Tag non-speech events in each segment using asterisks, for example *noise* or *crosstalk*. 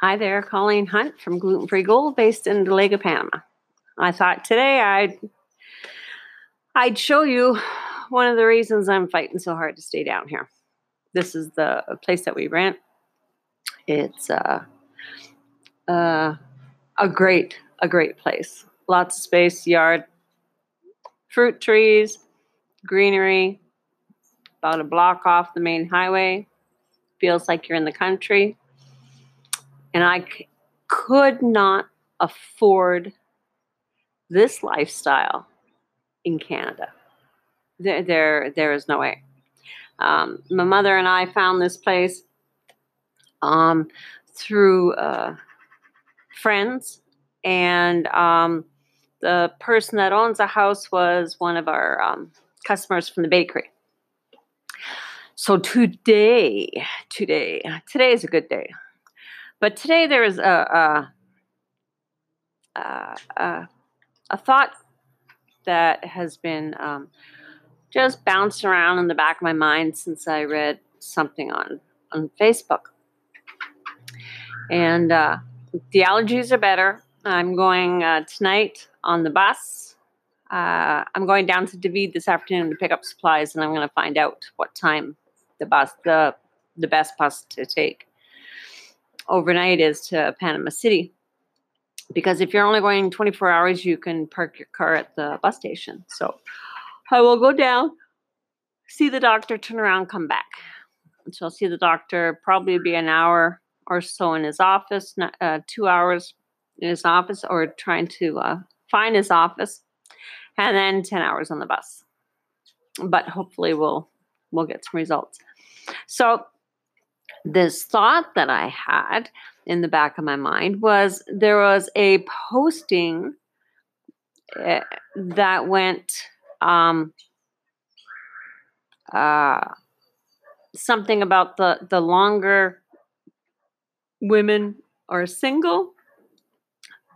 Hi there, Colleen Hunt from Gluten Free Gold, based in Dolega, Panama. I thought today I'd I'd show you one of the reasons I'm fighting so hard to stay down here. This is the place that we rent. It's uh, uh, a great a great place. Lots of space, yard, fruit trees, greenery. About a block off the main highway. Feels like you're in the country and I c- could not afford this lifestyle in Canada. There, there, there is no way. Um, my mother and I found this place um, through uh, friends, and um, the person that owns the house was one of our um, customers from the bakery. So today, today, today is a good day. But today there is a a, a, a thought that has been um, just bounced around in the back of my mind since I read something on on Facebook. And uh, the allergies are better. I'm going uh, tonight on the bus. Uh, I'm going down to David this afternoon to pick up supplies, and I'm going to find out what time the bus the the best bus to take overnight is to Panama City. Because if you're only going 24 hours, you can park your car at the bus station. So I will go down, see the doctor, turn around, come back. So I'll see the doctor, probably be an hour or so in his office, uh, two hours in his office, or trying to uh, find his office, and then 10 hours on the bus. But hopefully we'll we'll get some results. So this thought that I had in the back of my mind was there was a posting eh, that went um, uh, something about the the longer women are single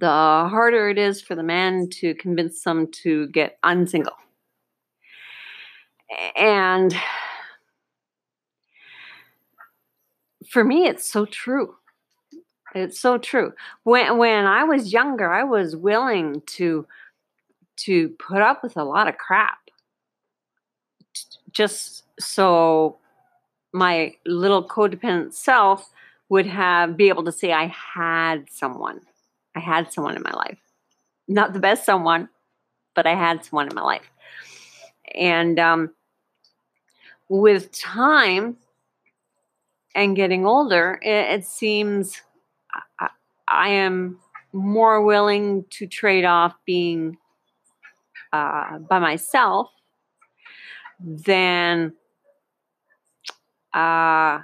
the harder it is for the man to convince them to get unsingle. And for me, it's so true. It's so true. When when I was younger, I was willing to to put up with a lot of crap just so my little codependent self would have be able to say I had someone. I had someone in my life. Not the best someone, but I had someone in my life. And um, with time, and getting older, it, it seems I, I, am more willing to trade off being uh, by myself than uh,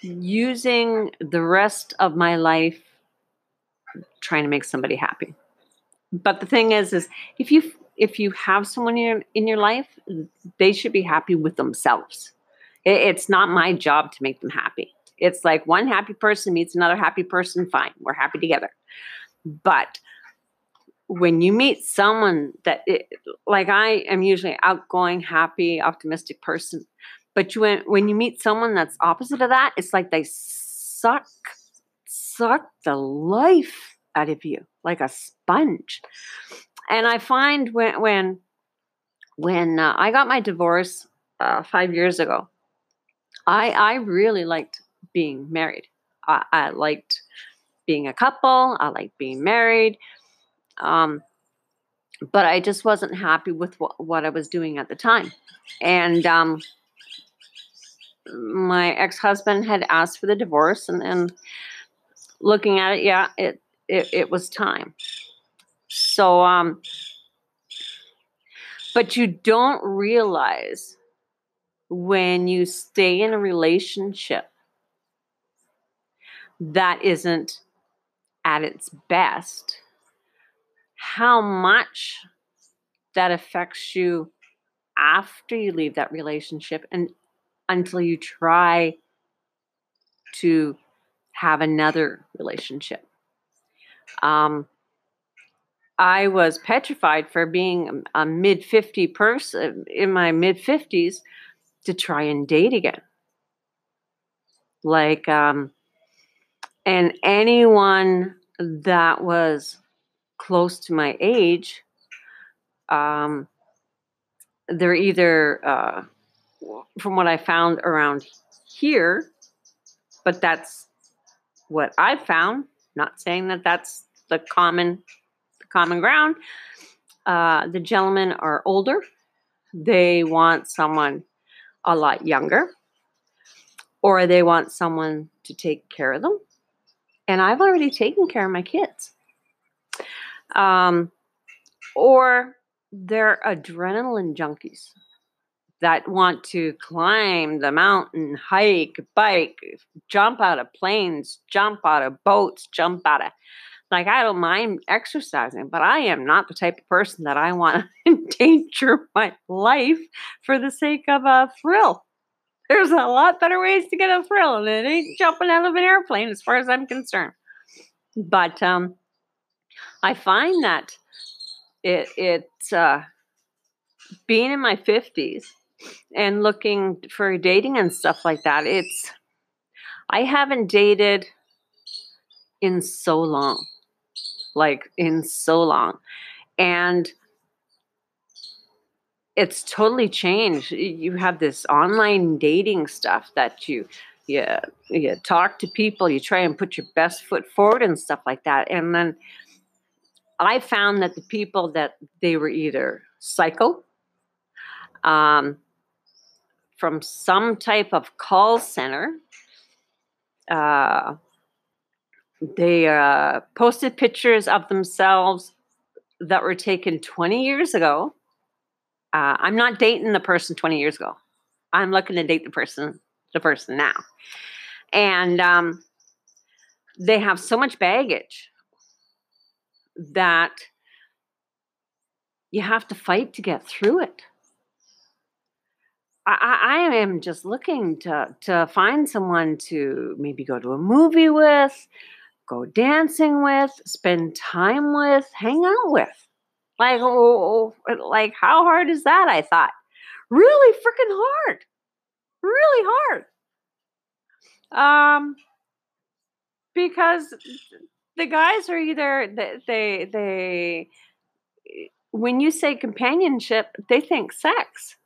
using the rest of my life trying to make somebody happy. But the thing is, is if you if you have someone in your, in your life, they should be happy with themselves it's not my job to make them happy. It's like one happy person meets another happy person, fine, we're happy together. But when you meet someone that, it, like I am usually outgoing, happy, optimistic person, but you, when, when you meet someone that's opposite of that, it's like they suck, suck the life out of you like a sponge. And I find when, when, when uh, I got my divorce uh, five years ago, I I really liked being married. I, I liked being a couple. I liked being married. Um, but I just wasn't happy with what, what I was doing at the time. And um, my ex husband had asked for the divorce, and, and looking at it, yeah, it, it, it was time. So, um, but you don't realize when you stay in a relationship that isn't at its best, how much that affects you after you leave that relationship and until you try to have another relationship. Um, I was petrified for being a mid 50 person in my mid 50s to try and date again. Like, um, And anyone that was close to my age, um, they're either, uh, from what I found around here, but that's what I found. Not saying that that's the common, the common ground. Uh, the gentlemen are older. They want someone a lot younger, or they want someone to take care of them. And I've already taken care of my kids. Um, or they're adrenaline junkies that want to climb the mountain, hike, bike, jump out of planes, jump out of boats, jump out of like I don't mind exercising, but I am not the type of person that I want to *laughs* endanger my life for the sake of a thrill. There's a lot better ways to get a thrill, and it ain't jumping out of an airplane, as far as I'm concerned. But um, I find that it it's uh, being in my fifties and looking for dating and stuff like that. It's I haven't dated in so long like in so long. And it's totally changed. You have this online dating stuff that you you, you talk to people, you try and put your best foot forward and stuff like that. And then I found that the people that they were either psycho, um, from some type of call center, uh, they uh, posted pictures of themselves that were taken 20 years ago. Uh, I'm not dating the person 20 years ago. I'm looking to date the person, the person now. And um, they have so much baggage that you have to fight to get through it. I, I am just looking to to find someone to maybe go to a movie with, go dancing with, spend time with, hang out with. Like, oh, like how hard is that? I thought, really freaking hard, really hard. Um, because the guys are either they they, they when you say companionship, they think sex.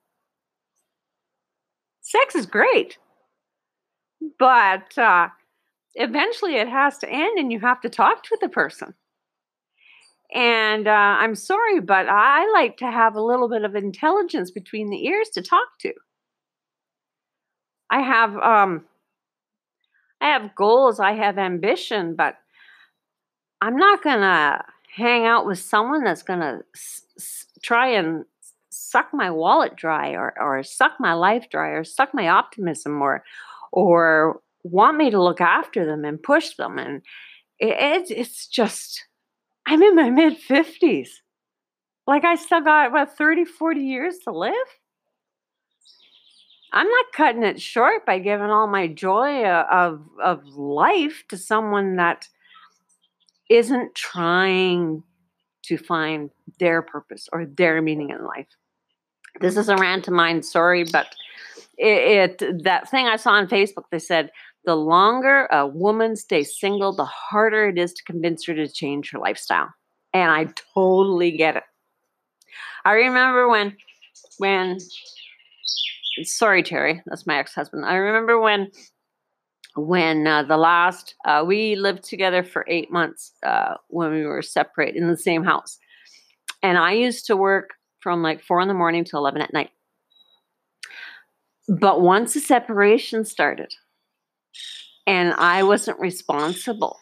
Sex is great, but uh, eventually it has to end and you have to talk to the person. And uh, I'm sorry, but I like to have a little bit of intelligence between the ears to talk to. I have um, I have goals, I have ambition, but I'm not gonna hang out with someone that's gonna s- s- try and suck my wallet dry, or or suck my life dry, or suck my optimism, or or want me to look after them and push them. And it, it, it's just, I'm in my mid 50s. Like I still got, about 30, 40 years to live? I'm not cutting it short by giving all my joy uh, of, of life to someone that isn't trying to find their purpose or their meaning in life. This is a rant of mine, sorry, but it, it that thing I saw on Facebook, they said the longer a woman stays single, the harder it is to convince her to change her lifestyle. And I totally get it. I remember when, when, sorry, Terry, that's my ex husband. I remember when, when uh, the last, uh, we lived together for eight months uh, when we were separate in the same house. And I used to work from like four in the morning to 11 at night. But once the separation started, and I wasn't responsible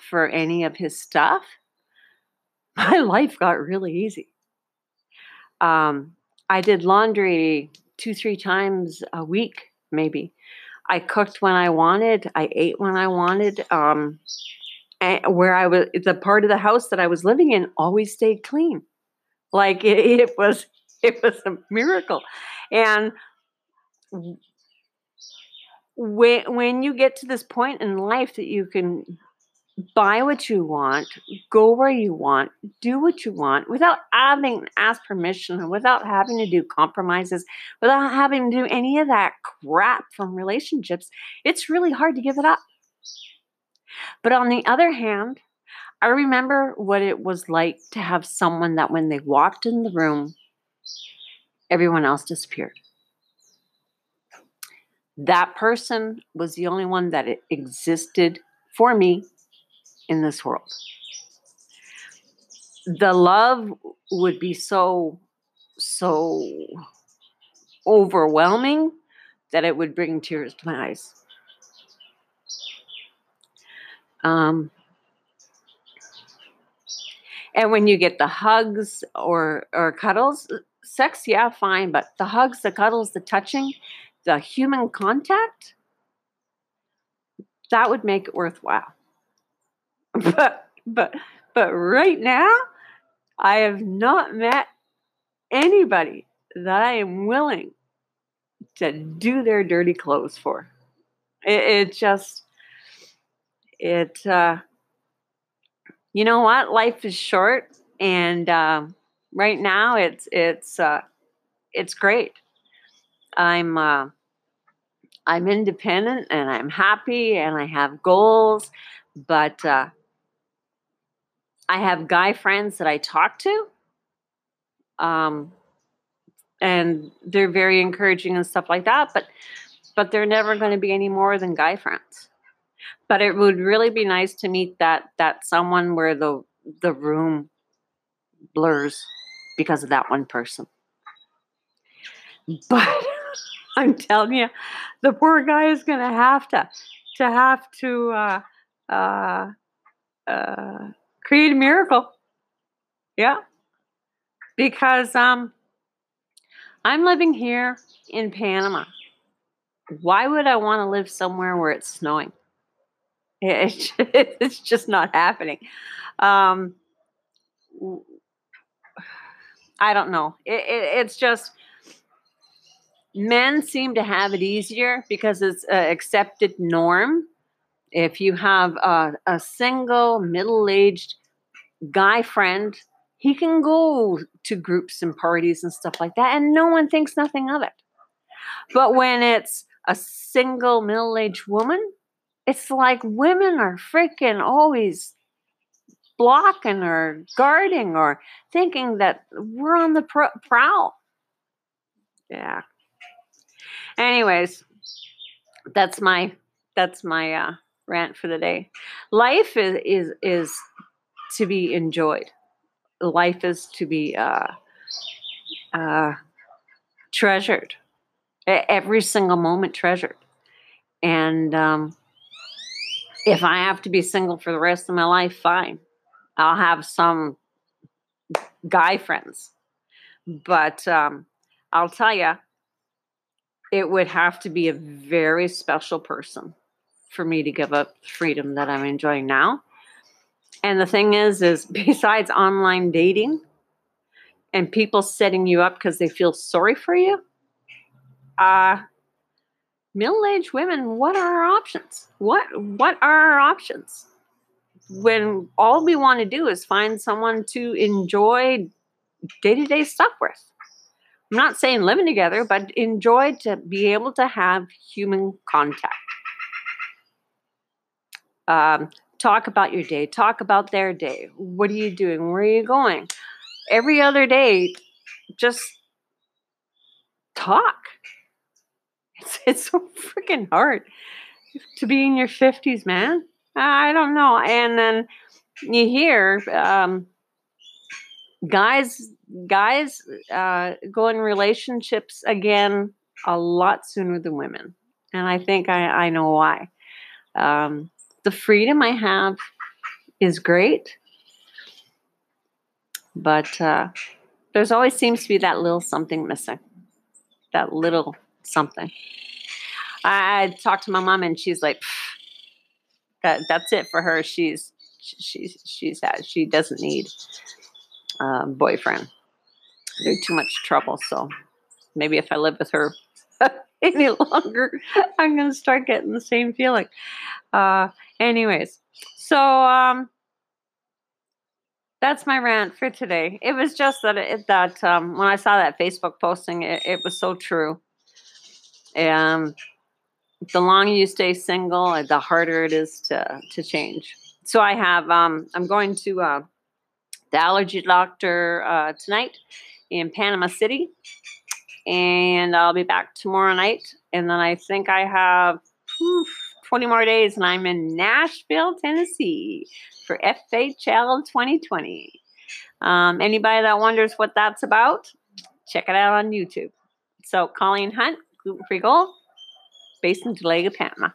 for any of his stuff, *laughs* my life got really easy. Um, I did laundry two, three times a week, maybe. I cooked when I wanted. I ate when I wanted. Um, where I was, the part of the house that I was living in always stayed clean. Like it, *laughs* it was, it was a miracle. And when when you get to this point in life that you can buy what you want, go where you want, do what you want without having to ask permission without having to do compromises, without having to do any of that crap from relationships, it's really hard to give it up. But on the other hand, I remember what it was like to have someone that when they walked in the room, everyone else disappeared. That person was the only one that existed for me in this world. The love would be so, so overwhelming that it would bring tears to my eyes. Um, and when you get the hugs or or cuddles, sex, yeah, fine, but the hugs, the cuddles, the touching, the human contact, that would make it worthwhile. *laughs* But but but right now, I have not met anybody that I am willing to do their dirty clothes for. It, it just it uh you know what life is short and uh, right now it's it's uh it's great i'm uh i'm independent and i'm happy and i have goals but uh i have guy friends that i talk to um and they're very encouraging and stuff like that but but they're never going to be any more than guy friends. But it would really be nice to meet that that someone where the the room blurs because of that one person. But *laughs* *laughs* i'm telling you the poor guy is going to have to to have to uh uh uh create a miracle yeah because um i'm living here in panama why would i want to live somewhere where it's snowing It's *laughs* it's just not happening. Um, I don't know. It, it, it's just men seem to have it easier because it's an accepted norm. If you have a, a single middle aged guy friend, he can go to groups and parties and stuff like that, and no one thinks nothing of it. But when it's a single middle aged woman, it's like women are freaking always blocking or guarding or thinking that we're on the pr- prowl. Yeah. Anyways, that's my that's my uh, rant for the day. Life is is is to be enjoyed. Life is to be uh, uh, treasured. Every single moment treasured, and um, if I have to be single for the rest of my life, fine. I'll have some guy friends. But um, I'll tell you, it would have to be a very special person for me to give up freedom that I'm enjoying now. And the thing is, is *laughs* besides online dating and people setting you up because they feel sorry for you, uh, middle-aged women, what are our options? What what are our options? When all we want to do is find someone to enjoy day-to-day stuff with. I'm not saying living together, but enjoy to be able to have human contact. Um, talk about your day. Talk about their day. What are you doing? Where are you going? Every other day, just talk it's, *laughs* it's so freaking hard to be in your 50s, man. I don't know. And then you hear um, guys guys uh, go in relationships again a lot sooner than women. And I think I, I know why. Um, the freedom I have is great, but uh, there's always seems to be that little something missing. That little something. I, I talked to my mom and she's like, that that's it for her. She's she's she's that she doesn't need a boyfriend. They're too much trouble. So maybe if I live with her *laughs* any longer, I'm gonna start getting the same feeling. Uh, anyways, so um, that's my rant for today. It was just that it, that um, when I saw that Facebook posting, it, it was so true. Um, the longer you stay single, the harder it is to to change. So I have um, I'm going to uh, the allergy doctor uh, tonight in Panama City, and I'll be back tomorrow night. And then I think I have 20 more days, and I'm in Nashville, Tennessee for FHL 2020. Um, anybody that wonders what that's about, check it out on YouTube. So, Colleen Hunt, Gluten Free Gold, based in Dolega, Panama.